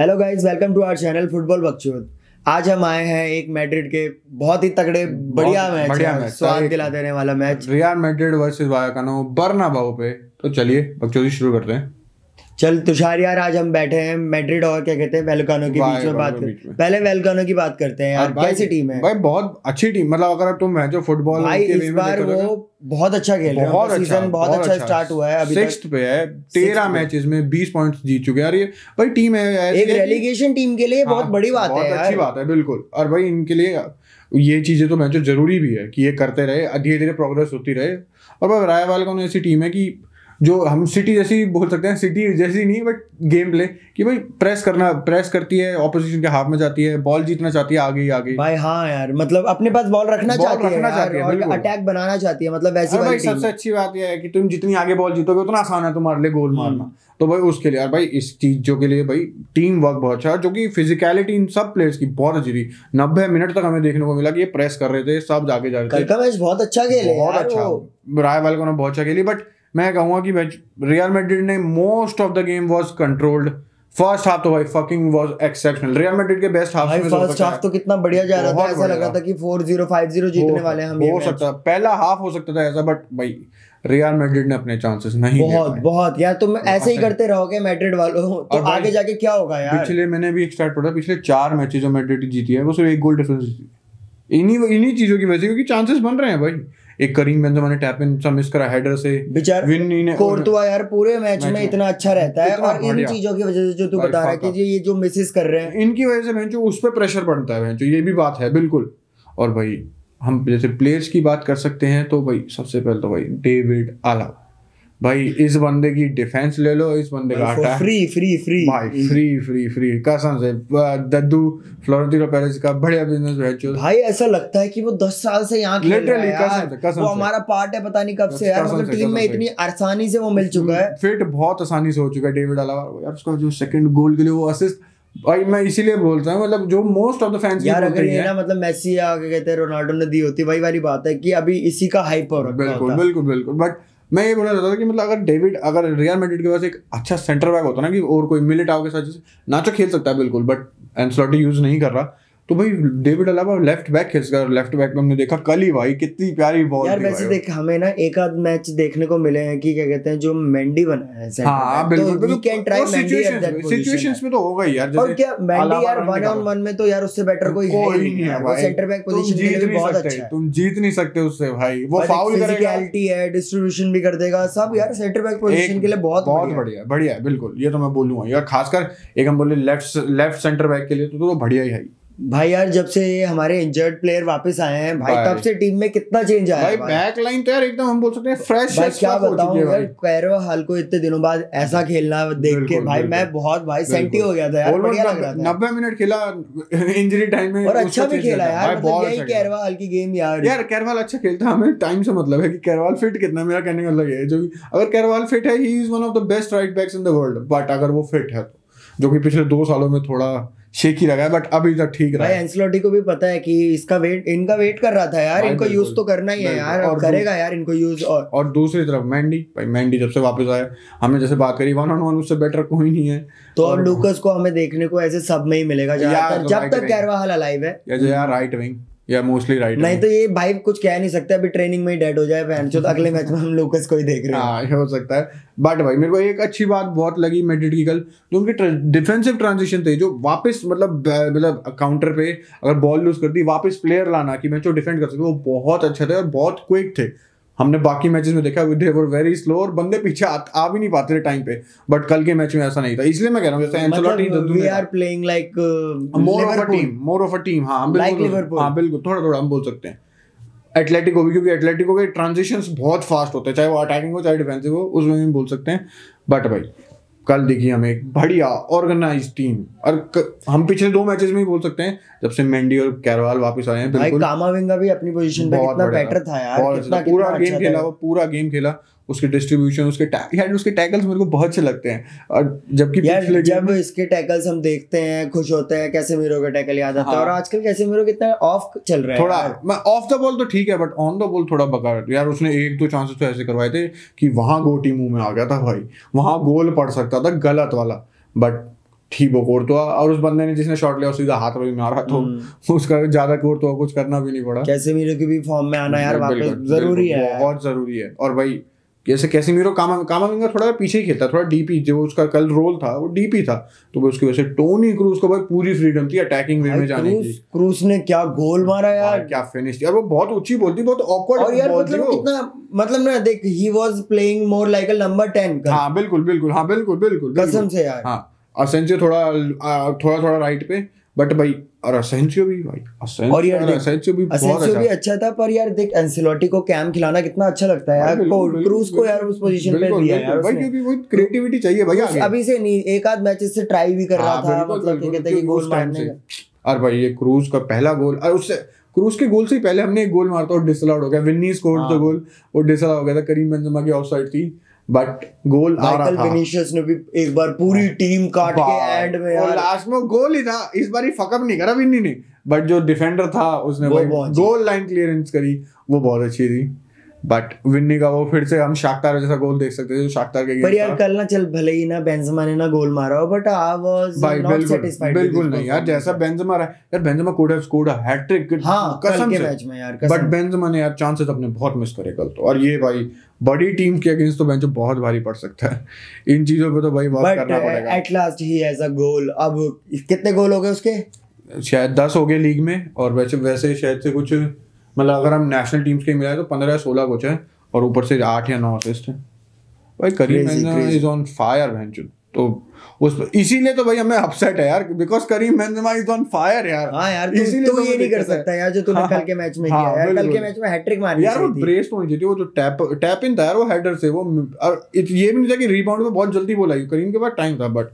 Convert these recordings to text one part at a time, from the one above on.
Hello guys welcome to our channel football बकचोद आज हम आए हैं एक मैड्रिड के बहुत ही तगड़े बढ़िया मैच बढ़िया मैच। स्वाद दिला देने वाला match Real Madrid versus Vallecano Bernabeu पे। तो चलिए बकचोदी शुरू करते हैं। चल तुषार यार आज हम बैठे हैं मैड्रिड और क्या कहते हैं वेलकानो के बीच में बात के कर पहले वेलकानो की बात करते हैं यार कैसी टीम है? भाई बहुत अच्छी टीम मतलब अगर तुम मैचो फुटबॉल भाई इस बार वो बहुत अच्छा खेल रहे हैं बहुत अच्छा सीज़न बहुत अच्छा स्टार्ट हुआ है अभी सिक्स्थ पे है तेरह। मैचेस में बीस पॉइंट्स जीत चुके हैं। यार ये भाई टीम है एक रेलीगेशन टीम के लिए बहुत हाँ, बड़ी बात है अच्छी बात है बिल्कुल। और भाई इनके लिए ये चीज़ें तो मैचो ज़रूरी भी है कि ये करते रहे धीरे धीरे प्रोग्रेस होती रहे। और भाई राय वाले ऐसी टीम है कि जो हम सिटी जैसी बोल सकते हैं सिटी जैसी नहीं बट गेम प्ले कि भाई प्रेस करना प्रेस करती है ऑपोजिशन के हाथ में जाती है बॉल जीतना चाहती है आगे ही आगे। भाई हाँ यार मतलब अपने पास बॉल रखना बॉल चाहती है रखना यार, चाहती है, अटैक बनाना चाहती है मतलब वैसी भाई सबसे अच्छी बात यह है कि तुम जितनी आगे बॉल जीतोगे उतना आसान है तुम्हारे लिए गोल मारना। तो भाई उसके लिए यार भाई इस चीज़ों के लिए भाई टीम वर्क बहुत अच्छा जो कि फिजिकलिटी इन सब प्लेयर्स की बहुत अच्छी थी। नब्बे मिनट तक हमें देखने को मिला कि ये प्रेस कर रहे थे सब जाके जा रहे थे। बहुत अच्छा खेले बहुत अच्छा। राय वाले को बहुत अच्छा खेली बट मैं कहूँगा कि रियल मैड्रिड ने most of the game was controlled first half तो भाई fucking was exceptional Real Madrid के बेस्ट हाफ़ में फ़र्स्ट हाफ़ तो कितना बढ़िया जा रहा था ऐसा लग रहा था कि 4-0 5-0 जीतने वाले हैं हम हो सकता है। पहला हाफ़ हो सकता था ऐसा बट भाई रियल मैड्रिड ने अपने चांसेस नहीं बहुत बहुत। यार तुम ऐसे ही करते रहोगे मैड्रिड वालों तो आगे जाके क्या होगा यार? पिछले मैंने भी एक स्टार्ट पढ़ा पिछले चार मैचेस जो मैड्रिड जीती है वो सिर्फ़ एक गोल डिफरेंस जीती इन्हीं इन्हीं चीज़ों की वजह से क्योंकि चांसेस बन रहे हैं भाई। एक करीम बेंजो ने टैप इन सा मिस करा हेडर से। बिचार विन ने कोर्तुआ यार पूरे मैच मैच में इतना अच्छा रहता है और इन चीज़ों की वजह से जो तू बता रहा है कि ये जो मिसेस कर रहे हैं। इनकी वजह से भैंचो उस पर प्रेशर पड़ता है भैंचो ये भी बात है बिल्कुल। और भाई हम जैसे प्लेयर्स की बात कर सकते हैं तो भाई सबसे पहले तो भाई डेविड आला भाई इस बंदे की डिफेंस ले लो इस बंदे का हटा फ्री फ्री फ्री भाई फ्री फ्री फ्री कसम से दद्दू फ्लोरेंटिनो पेरेज का बढ़िया बिज़नेस भैंचो भाई ऐसा लगता है कि वो दस साल से यहाँ खेल रहा है कसम से, कसम वो हमारा पार्ट है पता नहीं कब से यार मतलब टीम में इतनी आसानी से वो मिल चुका है। फिट बहुत आसानी से हो चुका है डेविड अलावा यार उसका जो सेकंड गोल के लिए वो असिस्ट भाई मैं इसीलिए बोलता हूँ मतलब जो मोस्ट ऑफ़ द फैंस यार अगर ये ना मतलब मेसी क्या कहते हैं रोनाल्डो ने दी होती वही वाली बात है कि अभी इसी का हाइप हो रखा बिल्कुल बिल्कुल बिल्कुल। बट मैं ये बोलना चाहता था कि मतलब अगर डेविड अगर रियल मैड्रिड के पास एक अच्छा सेंटर बैक होता ना कि और कोई मिलिटाओ के साथ जैसे नाचो खेल सकता है बिल्कुल बट एनसलॉटी यूज़ नहीं कर रहा। तो भाई डेविड अलावा लेफ़्ट बैक खेल सकता है लेफ़्ट बैक में हमने देखा कल ही भाई कितनी प्यारी बॉल यार वैसे देख हमें ना एक आध मैच देखने को मिले हैं कि क्या कहते हैं जो मेंडी बना है center हाँ बिल्कुल तो can try Mendy at that position situations में तो होगा ही यार और क्या मेंडी यार वन ऑन वन में तो यार उससे बेटर कोई है ही नहीं वो भाई। सेंटर बैक पोजीशन के लिए भी बहुत अच्छा है। तुम जीत नहीं सकते उससे भाई। वो फाउल करेगा। फिजिकलिटी है डिस्ट्रीब्यूशन भी कर देगा सब यार सेंटर बैक पोजीशन के लिए बहुत बहुत बढ़िया बढ़िया है बिल्कुल। ये तो मैं बोलूँगा। यार खासकर एक हम बोले लेफ़्ट लेफ़्ट सेंटर बैक के लिए तो, तो बढ़िया ही है। भाई यार जब से हमारे इंजर्ड प्लेयर वापस आए हैं भाई भाई। तब से टीम में कितना चेंज आया भाई है भाई बैक लाइन तो यार एकदम हम बोल सकते हैं फ्रेश भाई क्या बताऊँ यार कैरो हाल को इतने दिनों बाद ऐसा खेलना देख के भाई मैं। बहुत भाई सेंटी हो गया था यार बढ़िया लग रहा था नब्बे मिनट खेला इंजरी टाइम में और अच्छा भी खेला। यार भाई, मतलब यही अच्छा खेला। कैरवा हाल की गेम यार यार कैरवाल अच्छा खेलता हमें टाइम से मतलब है कि कैरवाल फिट कितना मेरा कहने का मतलब ये जो अगर कैरवाल फिट है he is one of the best right backs in the world but अगर वो फिट है तो जो कि पिछले दो सालों में थोड़ा शेकी लगा है बट अभी तक ठीक रहा भाई है। एंसलोटी को भी पता है कि इसका वेट इनका वेट कर रहा था यार इनको यूज़ तो करना ही है यार और करेगा यार इनको यूज़ और और दूसरी तरफ़ मैंडी भाई मैंडी जब से वापस आया हमने जैसे बात करी वन ऑन वन उससे बेटर कोई नहीं है। तो अब और- लूकस को हमें देखने को ऐसे सब में ही मिलेगा तो जब तक। कैरवा हाल अलाइव है। या राइट विंग या मोस्टली राइट नहीं तो ये भाई कुछ कह नहीं सकते अभी ट्रेनिंग में ही डेड हो जाए फ़ैन तो अगले मैच में हम लोकस को ही देख रहे हैं। हाँ हो सकता है। बट भाई मेरे को एक अच्छी बात बहुत लगी मेडिट की कल जो उनकी डिफेंसिव ट्रांजिशन थे जो वापस मतलब मतलब काउंटर पे अगर बॉल लूज करती दी वापस प्लेयर लाना कि मैं जो डिफेंड कर सकूँ वो बहुत अच्छे थे और बहुत क्विक थे। हमने बाकी मैचेस में देखा दे वर वेरी स्लो और बंदे पीछे आ, आ भी नहीं पाते थे टाइम पे। बट कल के मैच में ऐसा नहीं था। इसलिए मैं कह रहा हूँ जैसे एंसेलोटी मतलब we are playing like more of a team more of a team हाँ बिल्कुल. हाँ थोड़ा थोड़ा हम बोल सकते हैं। एटलेटिको भी क्योंकि एटलेटिको के ट्रांजिशंस बहुत फास्ट होते हैं चाहे वो अटैकिंग हो चाहे डिफेंसिव हो उसमें भी बोल सकते हैं। बट भाई कल देखी हमें एक बढ़िया ऑर्गेनाइज टीम और क, हम पिछले दो मैचेस में ही बोल सकते हैं जब से मेंडी और कैरवाल वापस आए हैं बिल्कुल। कामाविंगा भी अपनी पोजीशन पे कितना बेटर था यार कितना पूरा कितना गेम अच्छा खेला वो पूरा गेम खेला। उसके डिस्ट्रीब्यूशन उसके यार उसके टैकल्स मेरे को बहुत अच्छे लगते हैं। और जबकि यार जब इसके टैकल्स हम देखते हैं खुश होते हैं कैसे मीरो का टैकल याद आता है। हाँ। और आजकल कैसे मीरो कितना ऑफ़ चल रहा है थोड़ा मैं ऑफ़ द बॉल तो ठीक है बट ऑन द बॉल थोड़ा बकार यार उसने एक दो चांसेस तो ऐसे करवाए थे कि वहाँ गोटी मुँह में आ गया था भाई। वहाँ गोल पड़ सकता था गलत वाला। बट ठीबो कोर्तुआ और उस बंदे ने जिसने शॉट लिया सीधा हाथ में मारा तो हम्म। उसका ज़्यादा कोर्तुआ कुछ करना भी नहीं पड़ा। कैसे मीरो की भी फॉर्म में आना यार वापस ज़रूरी है। बहुत ज़रूरी है। और भाई जैसे कैसेमीरो कामा कामाविंगा थोड़ा पीछे ही खेलता थोड़ा डीपी जो उसका कल रोल था वो डीपी था। तो उसकी वजह से टोनी क्रूज को भाई पूरी फ्रीडम थी अटैकिंग वे में जाने की। क्रूज ने क्या गोल मारा यार यार। क्या फिनिश यार वो बहुत ऊँची बोलती बहुत ऑकवर्ड और यार मतलब कितना मतलब ना देख he was playing more like a number 10 हाँ बिल्कुल बिल्कुल हाँ बिल्कुल बिल्कुल कसम से यार। हाँ असेंसियो थोड़ा थोड़ा थोड़ा राइट पे। बट भाई और असेंसियो भी भाई। और यार असेंसियो भी बहुत असेंसियो अच्छा। भी अच्छा था पर यार देख एंसेलोटी को कैम खिलाना कितना अच्छा लगता है यार। को क्रूज को यार उस पोजीशन पे दिया यार भाई क्योंकि वो क्रिएटिविटी चाहिए भाई अभी से नहीं एक आध मैचेस से ट्राई भी कर रहा हाँ, था मतलब क्या कहते हैं कि गोल मारने का। और भाई ये क्रूज का पहला गोल और उससे क्रूज के गोल से ही पहले हमने एक गोल मारता और डिसअलाउड हो गया। Vinny scored. द गोल वो डिसअलाउड हो गया था करीम बेंजेमा की ऑफसाइड थी। बट गोल आ रहा था। विनीशियस ने भी एक बार पूरी टीम काट के एंड में और यार। लास्ट में गोल ही था। इस बार ही फकअप नहीं करा विन्नी ने। बट जो डिफेंडर था उसने। गोल लाइन क्लियरेंस करी। वो बहुत अच्छी थी। बट विन्नी का वो फिर से हम शाख्तार जैसा गोल देख सकते थे जो शाख्तार के पर यार कल ना चल भले ही ना बेंजेमा ने ना गोल मारा हो but I was not satisfied बिल्कुल नहीं यार जैसा बेंजेमा रहा यार Benzema could have scored a hat trick हाँ कसम के मैच में यार बट बेंजेमा ने यार चांसेस अपने बहुत मिस करे कल तो। और ये भाई बड़ी टीम के अगेंस्ट तो बेंचो बहुत भारी पड़ सकता है। इन चीज़ों पे तो भाई करना पड़ेगा। At last he has a goal अब कितने गोल हो गए उसके? शायद दस हो गए लीग में और वैसे वैसे शायद से कुछ मतलब अगर हम नेशनल टीम्स के मिलाए तो पंद्रह या सोलह कुछ है और ऊपर से आठ या नौ असिस्ट है। भाई करीम इज़ ऑन फायर बेंचो तो उस इसीलिए तो भाई हमें अपसेट है यार because Karim Benzema is on fire यार। हाँ यार इसीलिए तू तो ये नहीं कर सकता यार जो तूने हाँ, कल के मैच में हाँ, किया यार कल के मैच में हैट्रिक मारनी यार वो ब्रेस तो होनी चाहिए वो जो टैप टैप इन था यार वो हेडर से वो और ये भी नहीं था कि रिबाउंड में बहुत जल्दी बोला करीम के पास टाइम था बट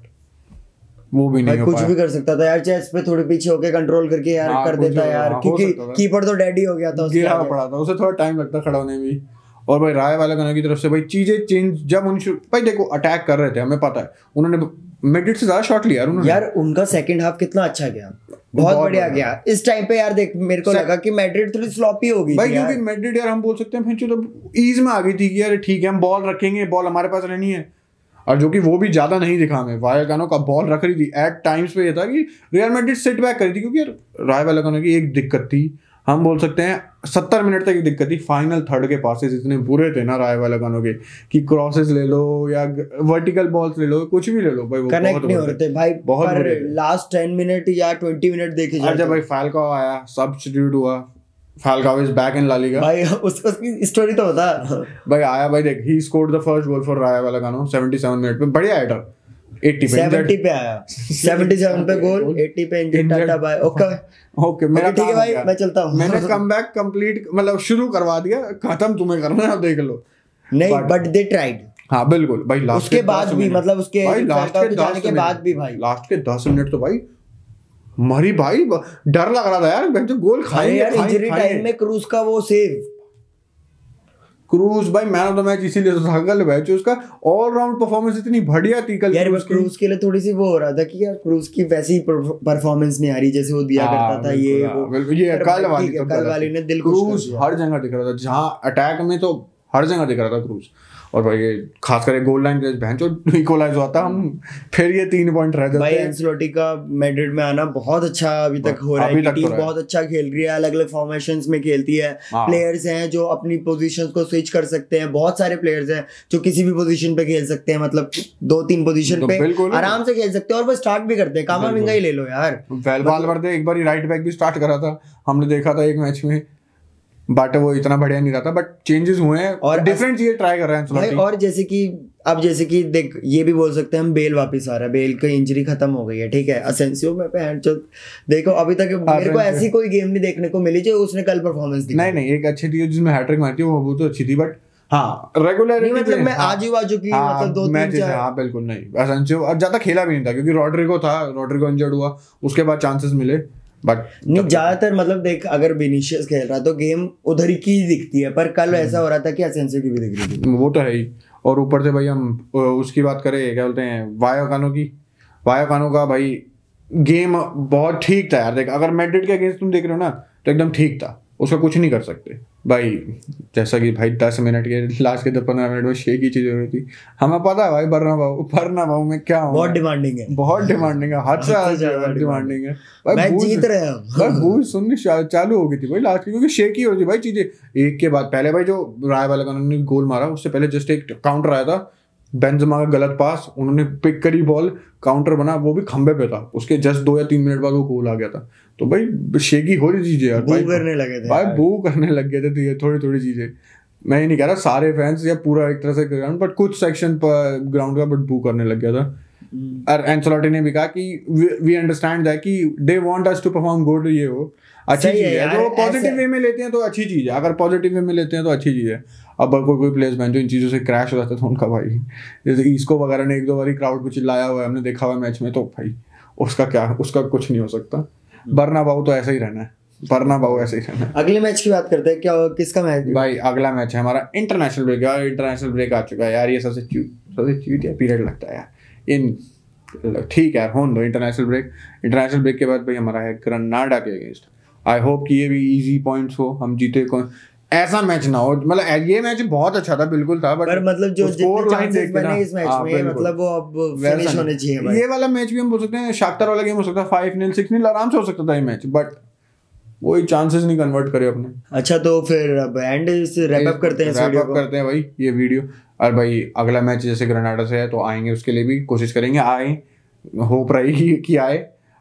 वो भी नहीं कुछ भी कर सकता था यार चेस पे थोड़े पीछे होके कंट्रोल करके यार हाँ, कर देता यार हाँ, क्योंकि कीपर तो डैडी हो गया था गिरा पड़ा था उसे थोड़ा टाइम लगता खड़ा होने में और भाई राय वाला गाना की तरफ़ से भाई चीज़ें चेंज जब उन भाई देखो अटैक कर रहे थे हमें पता है। उन्होंने मिडिट से ज़्यादा शॉट लिया यार उन्होंने। यार उनका सेकंड हाफ़ कितना अच्छा गया। बहुत बहुत बढ़िया। गया। इस टाइम पे यार देख मेरे को लगा कि मैड्रिड थोड़ी स्लॉपी हो गई भाई क्योंकि मैड्रिड यार हम बोल सकते हैं भैंचो तो ईज में आ गई थी कि यार ठीक है हम बॉल रखेंगे बॉल हमारे पास रहनी है। और जो कि वो भी ज़्यादा नहीं दिखा हमें। वायकानो का बॉल रख रही थी। एट टाइम्स पे ये था कि रियल मैड्रिड सिट बैक करी थी क्योंकि यार राय वायकानो की एक दिक्कत थी। हम बोल सकते हैं सत्तर मिनट तक एक दिक्कत थी। फाइनल थर्ड के पासेस इतने बुरे थे ना राय वाला गानों के कि क्रॉसेस ले लो या वर्टिकल बॉल्स ले लो कुछ भी ले लो। भाई वो कनेक्ट नहीं हो रहे थे भाई बहुत बुरे लास्ट टेन मिनट या ट्वेंटी मिनट देखे जब तो- भाई फाल्काओ आया सब्स्टिट्यूट हुआ। Falcao is back in La Liga भाई उस, उसकी स्टोरी तो बता। भाई आया भाई देख he scored the first goal for Rayo Vallecano 77 minute पे। बढ़िया हेडर 80 पे सेवेंटी पे आया। सेवेंटी सेवन पे गोल एट्टी पे injured Injured. Tata bye okay okay मेरा ठीक है भाई, मैं चलता हूँ। मैंने कम बैक कंप्लीट मतलब शुरू करवा दिया खत्म तुम्हें करना है अब देख लो। नहीं बट दे ट्राइड हाँ बिल्कुल भाई लास्ट उसके बाद भी मतलब उसके भाई लास्ट के 10 के बाद भी भाई। लास्ट के 10 मिनट तो भाई मरी भाई डर लग रहा था यार बेंचो गोल अरे खाएँगे यार इंजरी टाइम में क्रूज का वो सेव क्रूज भाई मैन ऑफ़ द मैच इसीलिए तो था कल मैच उसका ऑल राउंड परफॉर्मेंस इतनी बढ़िया थी कल यार क्रूज बस क्रूज के लिए थोड़ी सी वो हो रहा था कि यार क्रूज की वैसी परफॉर्मेंस नहीं आ रही जैसे वो दिया हाँ, करता था ये वो। हाँ, ये कल वाली तो कल वाली ने दिल क्रूज हर जगह दिख रहा था जहाँ अटैक में तो हर जगह दिख रहा था क्रूज। और भाई ये खासकर गोल लाइन के भैंचो इक्वलाइज हुआ था हम फिर ये तीन पॉइंट रह भाई जाते हैं। एंसलोटी का मैड्रिड में आना बहुत अच्छा अभी तक हो रहा है कि टीम बहुत अच्छा खेल रही है अलग अलग फॉर्मेशंस में खेलती है। हाँ। प्लेयर्स हैं जो अपनी पोजीशंस को स्विच कर सकते हैं बहुत सारे प्लेयर्स हैं जो किसी भी पोजीशन पे खेल सकते हैं मतलब दो तीन पोजीशन तो पे आराम से खेल सकते हैं और वो स्टार्ट भी करते हैं। कामा। विंगा ही ले लो यार। वेल वालवर्दे एक बार राइट बैक भी स्टार्ट करा था। हमने देखा था एक मैच में बट वो इतना बढ़िया नहीं रहा था बट चेंजेस हुए हैं। और डिफरेंट चीज़ें ट्राई कर रहे हैं भाई और जैसे कि अब जैसे कि देख ये भी बोल सकते हैं हम बेल वापस आ रहा है। बेल का इंजरी खत्म हो गई है ठीक है? असेंसियो में पे हैंड देखो अभी तक मेरे को ऐसी कोई गेम नहीं देखने को मिली जो उसने कल परफॉर्मेंस दी नहीं नहीं एक अच्छी थी जिसमें हैट्रिक मारी थी वो तो अच्छी थी बट हाँ। रेगुलर नहीं मतलब मैं आजू बाजू की मतलब दो तीन चार हाँ बिल्कुल नहीं। एसेंसियो और ज़्यादा खेला भी नहीं था क्योंकि रॉड्रिगो था रॉड्रिगो इंजर्ड हुआ उसके बाद चांसेस मिले। बट नहीं ज़्यादातर मतलब देख अगर विनीशियस खेल रहा तो गेम उधर ही की दिखती है पर कल ऐसा हो रहा था कि असेंसियो की भी दिख रही थी। वो तो है ही। और ऊपर से भाई हम उसकी बात करें क्या बोलते हैं वायो कानो की। वायो कानो का भाई गेम बहुत ठीक था यार देख अगर मेड्रिड के अगेंस्ट तुम देख रहे हो ना तो एकदम ठीक था। उसका कुछ नहीं कर सकते। भाई जैसा कि भाई दस मिनट के लास्ट के दस पंद्रह मिनट में शेक की चीज़ हो रही थी। हमें पता है भाई बरना भाऊ बरना भाऊ में क्या बहुत डिमांडिंग है। बहुत डिमांडिंग है हद से ज़्यादा डिमांडिंग है। भाई जीत रहे हैं भाई भूल सुननी चालू हो गई थी भाई लास्ट की क्योंकि शेक ही हो रही थी भाई चीज़ें। एक के बाद पहले भाई जो राय वाले गोल मारा उससे पहले जस्ट एक काउंटर आया था। बेंजमा का गलत पास उन्होंने पिक करी बॉल काउंटर बना वो भी खंबे पे था। उसके जस्ट दो या तीन मिनट बाद वो गोल आ गया था। तो भाई शेकी हो रही चीज़ें यार। बू भाई करने लगे थे भाई। बू करने लग गए थे तो ये थोड़ी थोड़ी चीज़ें। मैं ये नहीं कह रहा सारे फैंस या पूरा एक तरह से ग्राउंड बट कुछ सेक्शन पर ग्राउंड का बट बू करने लग गया था। हम्म। और एंसोलोटी ने भी कहा कि वी अंडरस्टैंड दैट कि they want us to perform good ये हो अच्छी चीज़ है है। यार, पॉजिटिव वे में लेते हैं तो अच्छी चीज़ है। अगर पॉजिटिव वे में लेते हैं तो अच्छी चीज़ है। अब कोई कोई प्लेयर्स बहन जो इन चीज़ों से क्रैश हो जाता है तो उनका भाई। जैसे ईस्को वगैरह ने एक दो बारी क्राउड को चिल्लाया हुआ है हमने देखा हुआ मैच में तो भाई उसका क्या उसका कुछ नहीं हो सकता। हम्म। बरना बाबू तो ऐसा ही रहना है। बरना बाबू ऐसा ही रहना है। अगले मैच की बात करते हैं क्या किसका मैच भाई अगला मैच है हमारा इंटरनेशनल ब्रेक यार इंटरनेशनल ब्रेक आ चुका है यार ये सबसे सबसे चूतिया पीरियड लगता है यार। इन ठीक है यार होन दो इंटरनेशनल ब्रेक इंटरनेशनल ब्रेक के बाद भाई हमारा है ग्रनाडा के अगेंस्ट आई होप कि ये भी इजी पॉइंट्स हो हम जीते कौन ऐसा मैच ना हो। मतलब ये मैच बहुत अच्छा था बिल्कुल था बट मतलब जो स्कोर लाइन बने इस मैच हाँ, में मतलब वो अब फिनिश होने चाहिए भाई। ये वाला मैच भी हम बोल सकते हैं शाख्तर वाला गेम हो सकता है फाइव नील सिक्स नील आराम से हो सकता था ये मैच बट वही चांसेस नहीं कन्वर्ट करे अपने। अच्छा तो फिर अब एंड से रैप अप करते हैं इस up को। करते हैं भाई ये वीडियो और भाई अगला मैच जैसे ग्रेनाडा से है तो आएँगे उसके लिए भी कोशिश करेंगे आए होप रहेगी कि आए।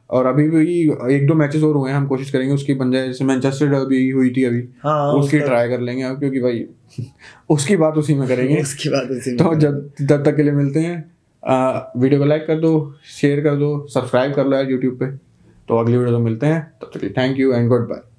और अभी भी एक दो मैचेस और हुए हैं हम कोशिश करेंगे उसकी बन जाए। जैसे मैनचेस्टर डर्बी हुई थी अभी हाँ उसकी उसका- ट्राई कर लेंगे अब क्योंकि भाई उसकी बात उसी में करेंगे। उसकी बात उसी में तो जब तब तक के लिए मिलते हैं। आ, वीडियो को लाइक कर दो शेयर कर दो सब्सक्राइब कर लो यार यूट्यूब पे। तो अगली वीडियो तो मिलते हैं तब तक के लिए thank you and good bye